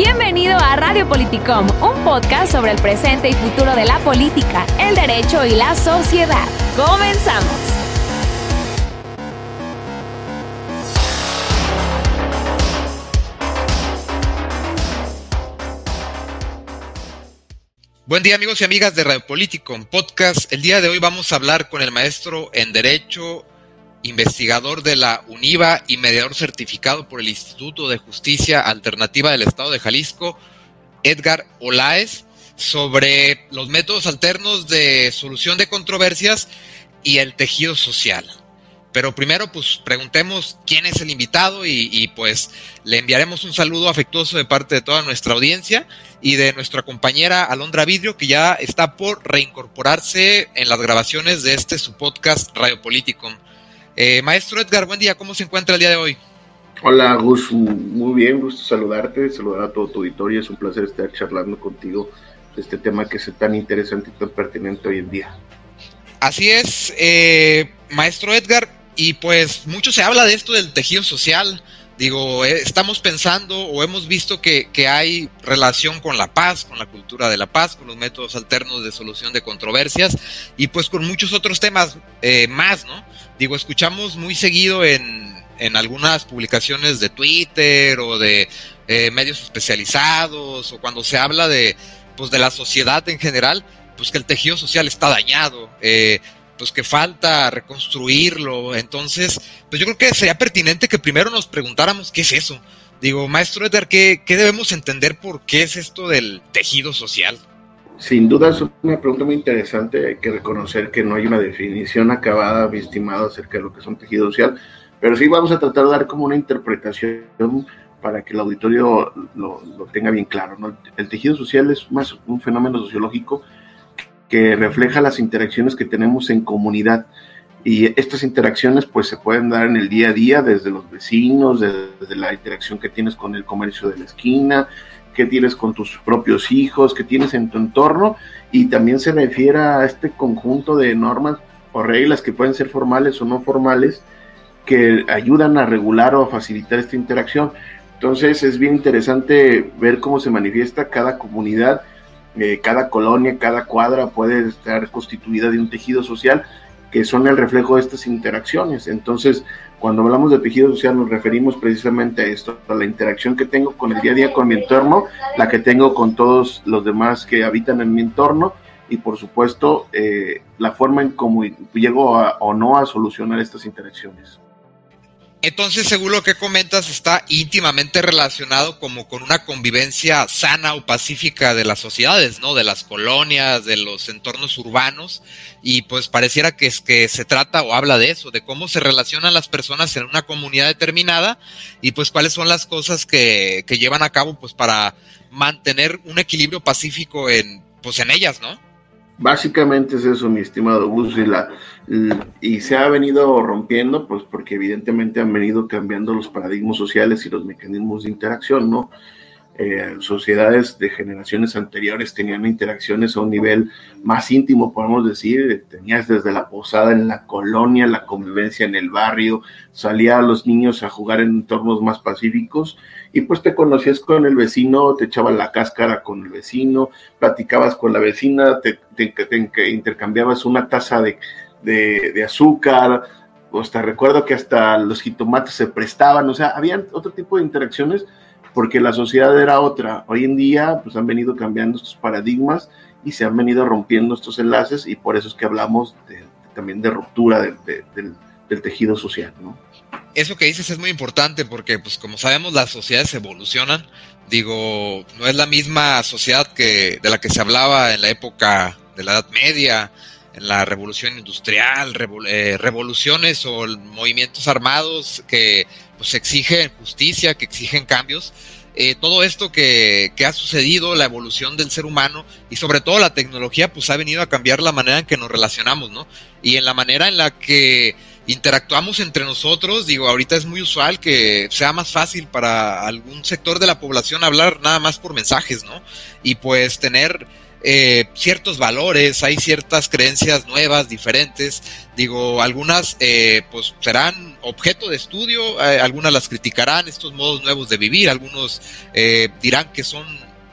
Bienvenido a Radio Politicom, un podcast sobre el presente y futuro de la política, el derecho y la sociedad. Comenzamos. Buen día amigos y amigas de Radio Politicom Podcast. El día de hoy vamos a hablar con el maestro en Derecho investigador de la UNIVA y mediador certificado por el Instituto de Justicia Alternativa del Estado de Jalisco, Edgar Olaez, sobre los métodos alternos de solución de controversias y el tejido social. Pero primero, pues preguntemos quién es el invitado y, y, pues le enviaremos un saludo afectuoso de parte de toda nuestra audiencia y de nuestra compañera Alondra Vidrio, que ya está por reincorporarse en las grabaciones de este su podcast Radio Político. Eh, maestro Edgar, buen día, ¿cómo se encuentra el día de hoy? Hola Gus, muy bien, gusto saludarte, saludar a todo tu auditorio, es un placer estar charlando contigo de este tema que es tan interesante y tan pertinente hoy en día. Así es, eh, maestro Edgar, y pues mucho se habla de esto del tejido social, digo, eh, estamos pensando o hemos visto que, que, hay relación con la paz, con la cultura de la paz, con los métodos alternos de solución de controversias y pues con muchos otros temas eh, más, ¿no? Digo, escuchamos muy seguido en, en algunas publicaciones de Twitter o de eh, medios especializados o cuando se habla de, pues, de la sociedad en general, pues que el tejido social está dañado. Eh, pues que falta reconstruirlo. Entonces, pues yo creo que sería pertinente que primero nos preguntáramos qué es eso. Digo, maestro Edgar, ¿qué, ¿qué, debemos entender por qué es esto del tejido social? Sin duda es una pregunta muy interesante. Hay que reconocer que no hay una definición acabada, mi estimado, acerca de lo que es un tejido social, pero sí vamos a tratar de dar como una interpretación para que el auditorio lo, tenga bien claro. El tejido social es más un fenómeno sociológico que refleja las interacciones que tenemos en comunidad. Y estas interacciones pues se pueden dar en el día a día, desde los vecinos, desde la interacción que tienes con el comercio de la esquina, que tienes con tus propios hijos, que tienes en tu entorno, y también se refiere a este conjunto de normas o reglas que pueden ser formales o no formales, que ayudan a regular o a facilitar esta interacción. Entonces es bien interesante ver cómo se manifiesta cada comunidad eh, cada colonia, cada cuadra puede estar constituida de un tejido social que son el reflejo de estas interacciones. Entonces, cuando hablamos de tejido social nos referimos precisamente a esto, a la interacción que tengo con el día a día con mi entorno, la que tengo con todos los demás que habitan en mi entorno y por supuesto eh, la forma en cómo llego a, o no a solucionar estas interacciones. Entonces, según lo que comentas, está íntimamente relacionado como con una convivencia sana o pacífica de las sociedades, ¿no? De las colonias, de los entornos urbanos, y pues pareciera que es que se trata o habla de eso, de cómo se relacionan las personas en una comunidad determinada, y pues cuáles son las cosas que, que llevan a cabo, pues para mantener un equilibrio pacífico en, pues en ellas, ¿no? Básicamente es eso, mi estimado Gus, y, la, y se ha venido rompiendo, pues porque evidentemente han venido cambiando los paradigmas sociales y los mecanismos de interacción, ¿no? Eh, sociedades de generaciones anteriores tenían interacciones a un nivel más íntimo, podemos decir, tenías desde la posada en la colonia, la convivencia en el barrio, salía a los niños a jugar en entornos más pacíficos y pues te conocías con el vecino, te echaban la cáscara con el vecino, platicabas con la vecina, te, te, te intercambiabas una taza de, azúcar, hasta recuerdo que hasta los jitomates se prestaban, o sea, había otro tipo de interacciones porque la sociedad era otra. Hoy en día, pues han venido cambiando estos paradigmas y se han venido rompiendo estos enlaces y por eso es que hablamos también de ruptura de, de, del, del, tejido social, ¿no? Eso que dices es muy importante porque, pues como sabemos, las sociedades evolucionan. Digo, no es la misma sociedad que de la que se hablaba en la época de la Edad Media, en la revolución industrial, eh, revoluciones o movimientos armados que pues exigen justicia, que exigen cambios. Eh, todo esto que, que, ha sucedido, la evolución del ser humano y sobre todo la tecnología, pues ha venido a cambiar la manera en que nos relacionamos, ¿no? Y en la manera en la que interactuamos entre nosotros, digo, ahorita es muy usual que sea más fácil para algún sector de la población hablar nada más por mensajes, ¿no? Y pues tener eh, ciertos valores, hay ciertas creencias nuevas, diferentes. Digo, algunas eh, pues serán objeto de estudio, eh, algunas las criticarán, estos modos nuevos de vivir, algunos dirán que son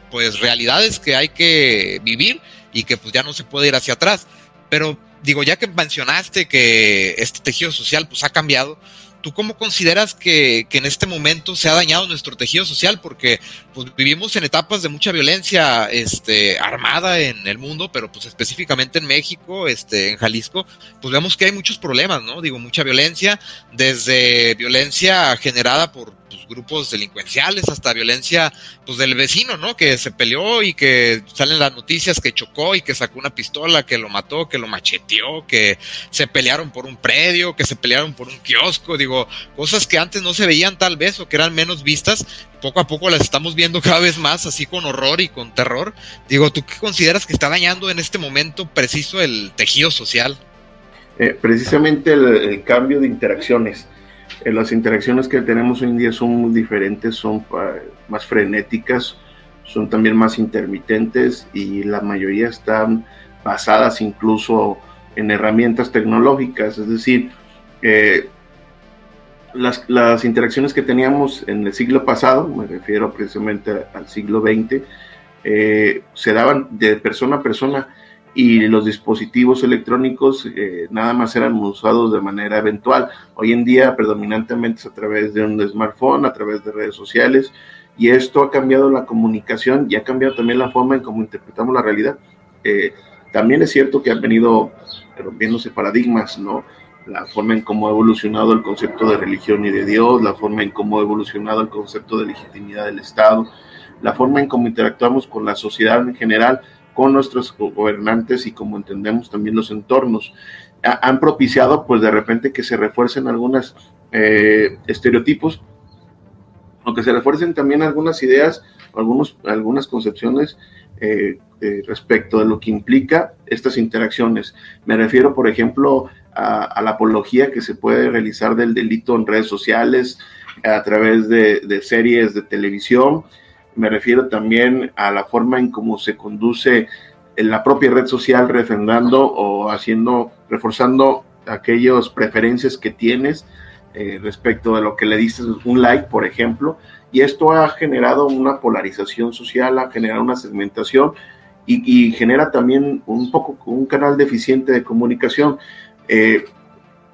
pues realidades que hay que vivir y que pues ya no se puede ir hacia atrás. Pero digo, ya que mencionaste que este tejido social pues ha cambiado, ¿Tú cómo consideras que, en este momento se ha dañado nuestro tejido social? Porque pues, vivimos en etapas de mucha violencia este, armada en el mundo, pero pues específicamente en México, este, en Jalisco, pues vemos que hay muchos problemas, ¿no? Digo, mucha violencia, desde violencia generada por grupos delincuenciales hasta violencia pues del vecino, ¿no? Que se peleó y que salen las noticias que chocó y que sacó una pistola, que lo mató, que lo macheteó, que se pelearon por un predio, que se pelearon por un kiosco, digo, cosas que antes no se veían tal vez o que eran menos vistas, poco a poco las estamos viendo cada vez más, así con horror y con terror. Digo, ¿tú qué consideras que está dañando en este momento preciso el tejido social? Eh, precisamente el cambio de interacciones las interacciones que tenemos hoy en día son muy diferentes, son más frenéticas, son también más intermitentes y la mayoría están basadas incluso en herramientas tecnológicas, es decir, eh, las, las, interacciones que teníamos en el siglo pasado, me refiero precisamente al siglo XX, eh, se daban de persona a persona y los dispositivos electrónicos eh, nada más eran usados de manera eventual. Hoy en día predominantemente es a través de un smartphone, a través de redes sociales, y esto ha cambiado la comunicación y ha cambiado también la forma en cómo interpretamos la realidad. Eh, también es cierto que han venido rompiéndose paradigmas, ¿no? La forma en cómo ha evolucionado el concepto de religión y de Dios, la forma en cómo ha evolucionado el concepto de legitimidad del Estado, la forma en cómo interactuamos con la sociedad en general, con nuestros gobernantes y como entendemos también los entornos. han propiciado pues de repente que se refuercen algunos eh, estereotipos o que se refuercen también algunas ideas, algunos, algunas concepciones eh, eh, respecto de lo que implica estas interacciones. Me refiero, por ejemplo, a, la apología que se puede realizar del delito en redes sociales, a través de, de series de televisión, me refiero también a la forma en cómo se conduce en la propia red social refrendando o haciendo, reforzando aquellas preferencias que tienes eh, respecto de lo que le dices un like, por ejemplo, y esto ha generado una polarización social, ha generado una segmentación y, genera también un poco un canal deficiente de comunicación. Eh,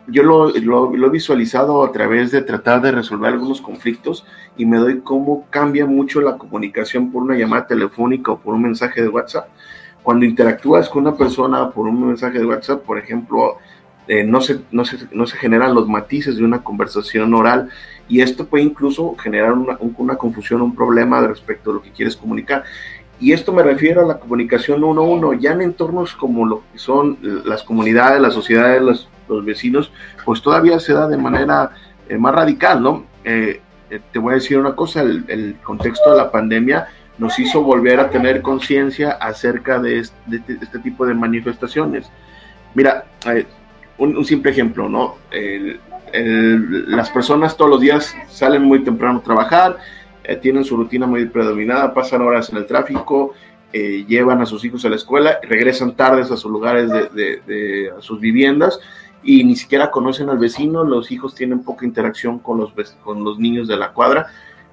yo lo, he visualizado a través de tratar de resolver algunos conflictos y me doy cómo cambia mucho la comunicación por una llamada telefónica o por un mensaje de WhatsApp. Cuando interactúas con una persona por un mensaje de WhatsApp, por ejemplo, eh, no, se, no, se, no, se, generan los matices de una conversación oral y esto puede incluso generar una, una confusión, un problema respecto a lo que quieres comunicar. Y esto me refiero a la comunicación uno a uno, ya en entornos como lo que son las comunidades, las sociedades, los, los vecinos, pues todavía se da de manera eh, más radical, ¿no? Eh, eh, te voy a decir una cosa, el, contexto de la pandemia nos hizo volver a tener conciencia acerca de este, este, tipo de manifestaciones. Mira, un, simple ejemplo, ¿no? las personas todos los días salen muy temprano a trabajar, tienen su rutina muy predominada, pasan horas en el tráfico, llevan a sus hijos a la escuela, regresan tardes a sus lugares de, a sus viviendas y ni siquiera conocen al vecino, los hijos tienen poca interacción con los, con los niños de la cuadra.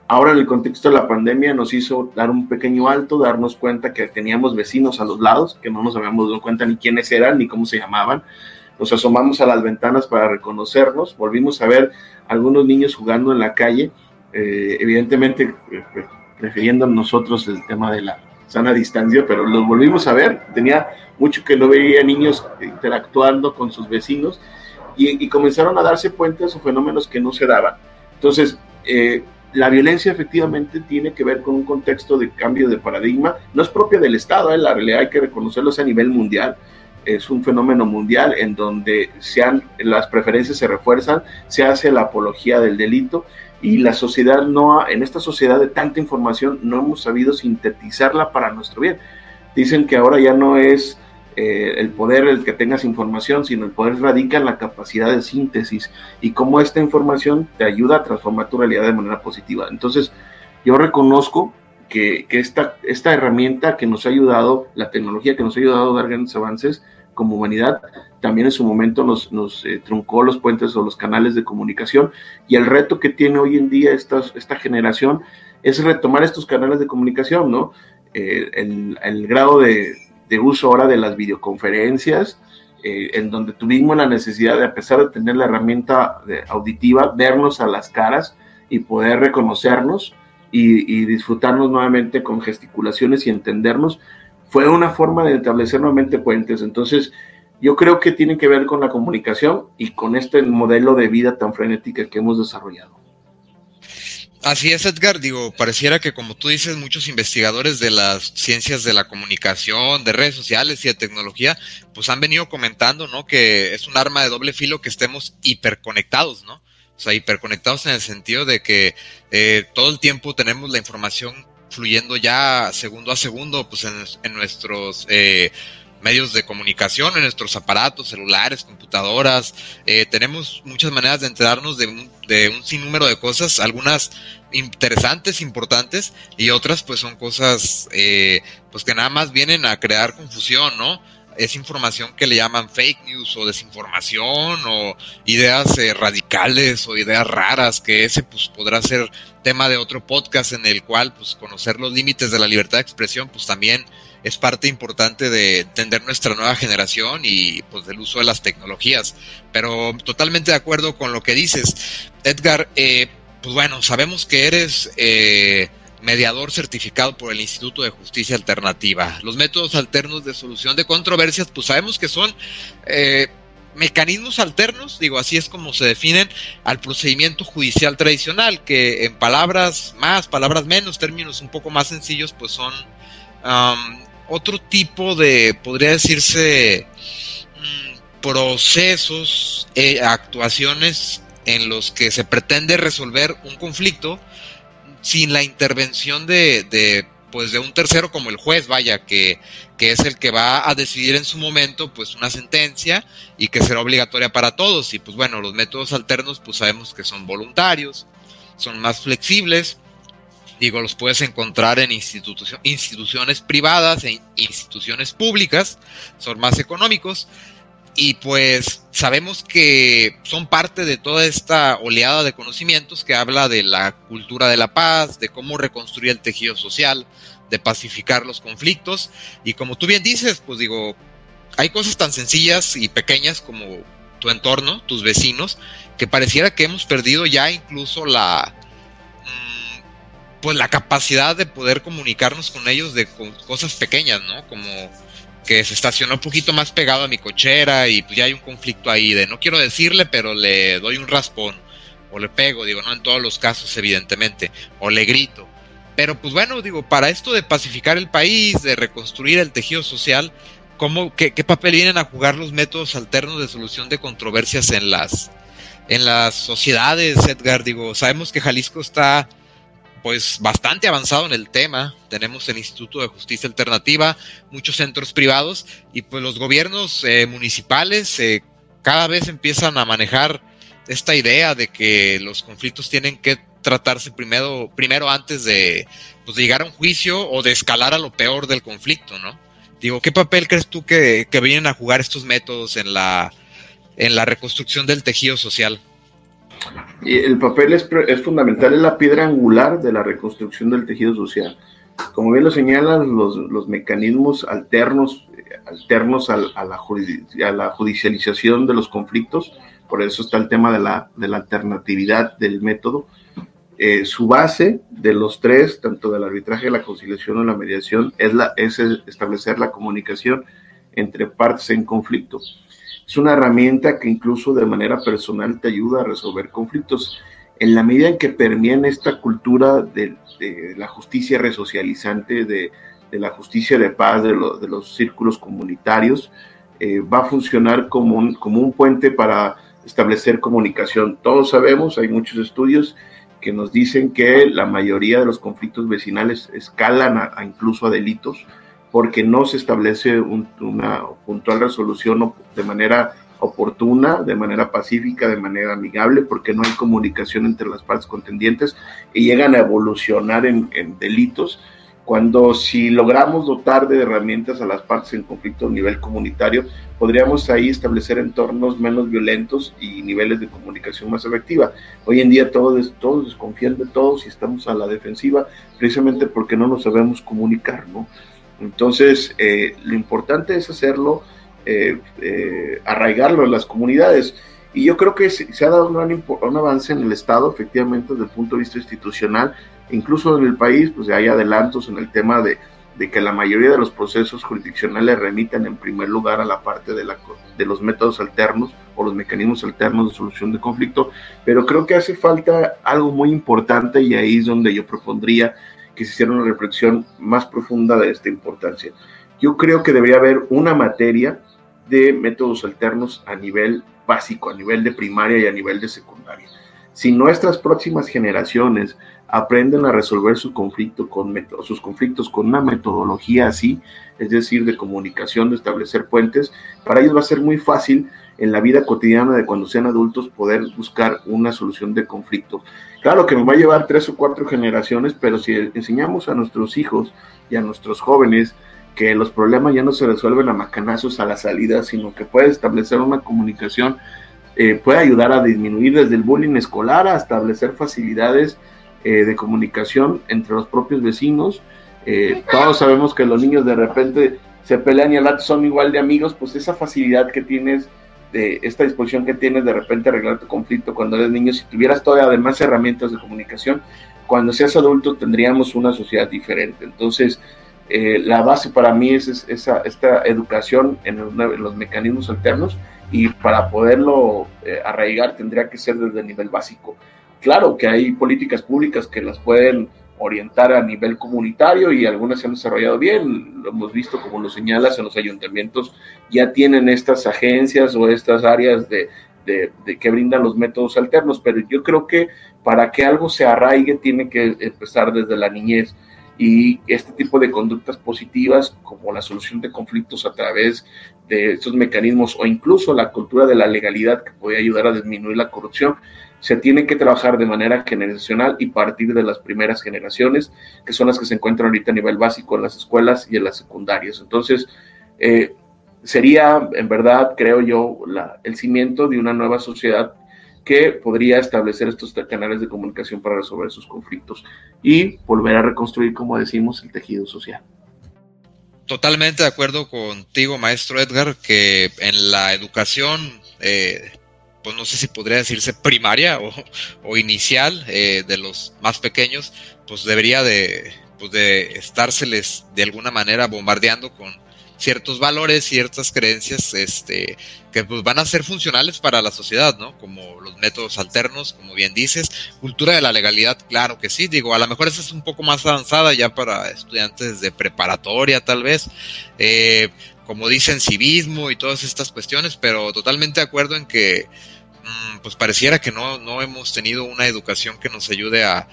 Ahora en el contexto de la pandemia nos hizo dar un pequeño alto, darnos cuenta que teníamos vecinos a los lados, que no nos habíamos dado cuenta ni quiénes eran ni cómo se llamaban. Nos asomamos a las ventanas para reconocernos, volvimos a ver algunos niños jugando en la calle, eh, evidentemente eh, refiriendo a nosotros el tema de la sana distancia, pero los volvimos a ver. Tenía mucho que no veía niños interactuando con sus vecinos y, comenzaron a darse cuenta esos fenómenos que no se daban. Entonces, eh, la violencia efectivamente tiene que ver con un contexto de cambio de paradigma, no es propia del Estado, ¿eh? la realidad hay que reconocerlo a nivel mundial, es un fenómeno mundial en donde sean, las preferencias se refuerzan, se hace la apología del delito y la sociedad no, en esta sociedad de tanta información, no hemos sabido sintetizarla para nuestro bien. Dicen que ahora ya no es eh, el poder el que tengas información, sino el poder radica en la capacidad de síntesis y cómo esta información te ayuda a transformar tu realidad de manera positiva. Entonces, yo reconozco que, esta, esta herramienta que nos ha ayudado, la tecnología que nos ha ayudado a dar grandes avances como humanidad, también en su momento nos, nos eh, truncó los puentes o los canales de comunicación y el reto que tiene hoy en día esta, esta generación es retomar estos canales de comunicación, ¿no? Eh, el, grado de, de, uso ahora de las videoconferencias, eh, en donde tuvimos la necesidad de, a pesar de tener la herramienta auditiva, vernos a las caras y poder reconocernos y, disfrutarnos nuevamente con gesticulaciones y entendernos, fue una forma de establecer nuevamente puentes. Entonces, yo creo que tiene que ver con la comunicación y con este modelo de vida tan frenética que hemos desarrollado. Así es, Edgar. Digo, pareciera que como tú dices, muchos investigadores de las ciencias de la comunicación, de redes sociales y de tecnología, pues han venido comentando, ¿no? Que es un arma de doble filo que estemos hiperconectados, ¿no? O sea, hiperconectados en el sentido de que eh, todo el tiempo tenemos la información fluyendo ya segundo a segundo, pues en, nuestros eh, medios de comunicación, en nuestros aparatos, celulares, computadoras. Eh, tenemos muchas maneras de enterarnos de un, de un sinnúmero de cosas, algunas interesantes, importantes, y otras pues son cosas pues que nada más vienen a crear confusión, ¿no? Es información que le llaman fake news o desinformación o ideas eh, radicales o ideas raras, que ese pues podrá ser tema de otro podcast en el cual pues conocer los límites de la libertad de expresión pues también es parte importante de entender nuestra nueva generación y pues del uso de las tecnologías. Pero totalmente de acuerdo con lo que dices. Edgar, eh, pues bueno, sabemos que eres... Eh, mediador certificado por el Instituto de Justicia Alternativa. Los métodos alternos de solución de controversias, pues sabemos que son eh, mecanismos alternos, digo, así es como se definen al procedimiento judicial tradicional, que en palabras más, palabras menos, términos un poco más sencillos, pues son otro tipo de, podría decirse, mm, procesos, eh, actuaciones en los que se pretende resolver un conflicto sin la intervención de, de, pues de un tercero como el juez, vaya, que, que, es el que va a decidir en su momento pues una sentencia y que será obligatoria para todos. Y pues bueno, los métodos alternos pues sabemos que son voluntarios, son más flexibles, digo, los puedes encontrar en instituciones privadas, en instituciones públicas, son más económicos y pues sabemos que son parte de toda esta oleada de conocimientos que habla de la cultura de la paz, de cómo reconstruir el tejido social, de pacificar los conflictos. Y como tú bien dices, pues digo, hay cosas tan sencillas y pequeñas como tu entorno, tus vecinos, que pareciera que hemos perdido ya incluso la mm, pues la capacidad de poder comunicarnos con ellos de cosas pequeñas, ¿no? Como que se estacionó un poquito más pegado a mi cochera y pues ya hay un conflicto ahí de no quiero decirle, pero le doy un raspón o le pego, digo, no en todos los casos evidentemente, o le grito. Pero pues bueno, digo, para esto de pacificar el país, de reconstruir el tejido social, ¿cómo, qué, qué papel vienen a jugar los métodos alternos de solución de controversias en las, en las sociedades, Edgar? Digo, sabemos que Jalisco está pues bastante avanzado en el tema. Tenemos el Instituto de Justicia Alternativa, muchos centros privados y pues los gobiernos eh, municipales eh, cada vez empiezan a manejar esta idea de que los conflictos tienen que tratarse primero, primero antes de, pues, llegar a un juicio o de escalar a lo peor del conflicto, ¿no? Digo, ¿qué papel crees tú que, que vienen a jugar estos métodos en la, en la reconstrucción del tejido social? Y el papel es, fundamental, es la piedra angular de la reconstrucción del tejido social. Como bien lo señalan, los, mecanismos alternos, alternos a, la judicialización de los conflictos, por eso está el tema de la, alternatividad del método. Eh, su base de los tres, tanto del arbitraje, la conciliación o la mediación, es establecer la comunicación entre partes en conflicto es una herramienta que incluso de manera personal te ayuda a resolver conflictos. En la medida en que permean esta cultura de, la justicia resocializante, de, la justicia de paz, de, los círculos comunitarios, eh, va a funcionar como un, como un puente para establecer comunicación. Todos sabemos, hay muchos estudios que nos dicen que la mayoría de los conflictos vecinales escalan incluso a delitos porque no se establece una puntual resolución de manera oportuna, de manera pacífica, de manera amigable, porque no hay comunicación entre las partes contendientes y llegan a evolucionar en, delitos cuando si logramos dotar de herramientas a las partes en conflicto a nivel comunitario, podríamos ahí establecer entornos menos violentos y niveles de comunicación más efectiva. Hoy en día todos, todos desconfían de todos y estamos a la defensiva precisamente porque no nos sabemos comunicar, ¿no? Entonces, eh, lo importante es hacerlo, eh, eh, arraigarlo en las comunidades. Y yo creo que se, ha dado un, gran, un avance en el Estado, efectivamente, desde el punto de vista institucional, incluso en el país, pues hay adelantos en el tema de, que la mayoría de los procesos jurisdiccionales remiten en primer lugar a la parte de, la, de los métodos alternos o los mecanismos alternos de solución de conflicto, pero creo que hace falta algo muy importante y ahí es donde yo propondría que se hiciera una reflexión más profunda de esta importancia. Yo creo que debería haber una materia de métodos alternos a nivel básico, a nivel de primaria y a nivel de secundaria. Si nuestras próximas generaciones aprenden a resolver su conflicto con sus conflictos con una metodología así, es decir, de comunicación, de establecer puentes, para ellos va a ser muy fácil en la vida cotidiana de cuando sean adultos poder buscar una solución de conflicto. Claro que nos va a llevar tres o cuatro generaciones, pero si enseñamos a nuestros hijos y a nuestros jóvenes que los problemas ya no se resuelven a macanazos a la salida, sino que puede establecer una comunicación, eh, puede ayudar a disminuir desde el bullying escolar a establecer facilidades eh, de comunicación entre los propios vecinos. Eh, todos sabemos que los niños de repente se pelean y al rato son igual de amigos, pues esa facilidad que tienes, de esta disposición que tienes de repente arreglar tu conflicto cuando eres niño, si tuvieras todavía además herramientas de comunicación, cuando seas adulto tendríamos una sociedad diferente. Entonces, eh, la base para mí es, esa, esta educación en, los mecanismos alternos y para poderlo arraigar tendría que ser desde el nivel básico. Claro que hay políticas públicas que las pueden orientar a nivel comunitario y algunas se han desarrollado bien, lo hemos visto como lo señalas en los ayuntamientos, ya tienen estas agencias o estas áreas de, que brindan los métodos alternos, pero yo creo que para que algo se arraigue tiene que empezar desde la niñez. Y este tipo de conductas positivas como la solución de conflictos a través de estos mecanismos o incluso la cultura de la legalidad que puede ayudar a disminuir la corrupción se tiene que trabajar de manera generacional y partir de las primeras generaciones, que son las que se encuentran ahorita a nivel básico en las escuelas y en las secundarias. Entonces, eh, sería, en verdad, creo yo, el cimiento de una nueva sociedad que podría establecer estos canales de comunicación para resolver sus conflictos y volver a reconstruir, como decimos, el tejido social. Totalmente de acuerdo contigo, maestro Edgar, que en la educación eh, pues no sé si podría decirse primaria o, inicial eh, de los más pequeños, pues debería de, pues de de alguna manera bombardeando con ciertos valores, ciertas creencias, este, que pues van a ser funcionales para la sociedad, ¿no? Como los métodos alternos, como bien dices, cultura de la legalidad, claro que sí, digo, a lo mejor esa es un poco más avanzada ya para estudiantes de preparatoria, tal vez, eh, como dicen, civismo y todas estas cuestiones, pero totalmente de acuerdo en que pues pareciera que no, no hemos tenido una educación que nos ayude a,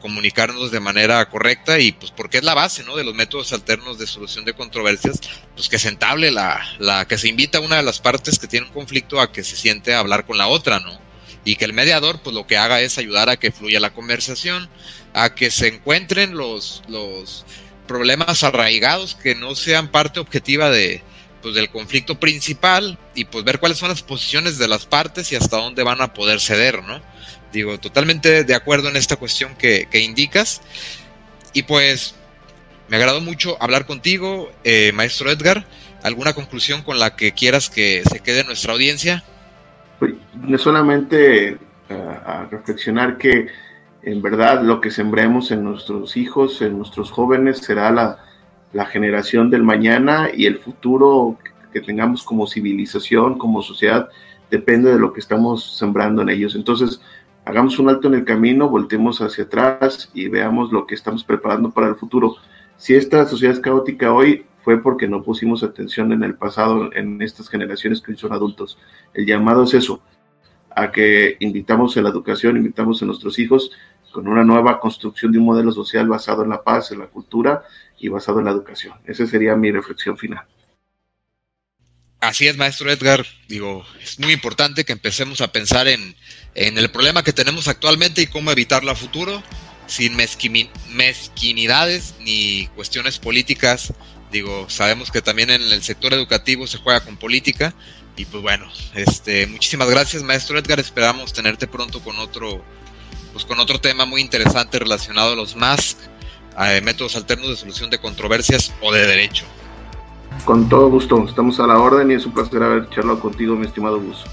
comunicarnos de manera correcta y pues porque es la base ¿no? de los métodos alternos de solución de controversias, pues que se entable la, la, que se invita a una de las partes que tiene un conflicto a que se siente a hablar con la otra, ¿no? Y que el mediador pues lo que haga es ayudar a que fluya la conversación, a que se encuentren los, los problemas arraigados que no sean parte objetiva de, pues, del conflicto principal y pues ver cuáles son las posiciones de las partes y hasta dónde van a poder ceder, ¿no? Digo, totalmente de acuerdo en esta cuestión que, indicas. Y pues me agradó mucho hablar contigo, eh, maestro Edgar. ¿Alguna conclusión con la que quieras que se quede nuestra audiencia? Pues solamente eh, a reflexionar que en verdad lo que sembremos en nuestros hijos, en nuestros jóvenes, será la, generación del mañana y el futuro que tengamos como civilización, como sociedad, depende de lo que estamos sembrando en ellos. Entonces, hagamos un alto en el camino, voltemos hacia atrás y veamos lo que estamos preparando para el futuro. Si esta sociedad es caótica hoy, fue porque no pusimos atención en el pasado, en estas generaciones que hoy son adultos. El llamado es eso, a que invitamos en la educación, invitamos a nuestros hijos con una nueva construcción de un modelo social basado en la paz, en la cultura y basado en la educación. Esa sería mi reflexión final. Así es, maestro Edgar. Digo, es muy importante que empecemos a pensar en, en el problema que tenemos actualmente y cómo evitarlo a futuro. sin mezquinidades ni cuestiones políticas. Digo, sabemos que también en el sector educativo se juega con política. Y pues bueno, este, muchísimas gracias, maestro Edgar. Esperamos tenerte pronto con otro, pues con otro tema muy interesante relacionado a los MASC, a métodos alternos de solución de controversias o de derecho. Con todo gusto, estamos a la orden y es un placer haber charlado contigo, mi estimado Gus.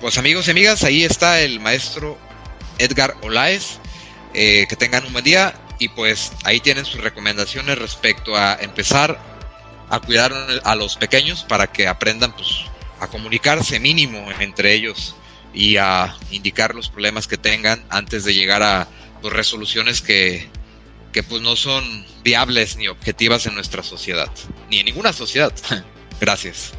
Pues amigos y amigas, ahí está el maestro Edgar Olaez. Eh, que tengan un buen día y pues ahí tienen sus recomendaciones respecto a empezar a cuidar a los pequeños para que aprendan pues a comunicarse mínimo entre ellos y a indicar los problemas que tengan antes de llegar a pues, resoluciones que, que pues no son viables ni objetivas en nuestra sociedad, ni en ninguna sociedad. Gracias.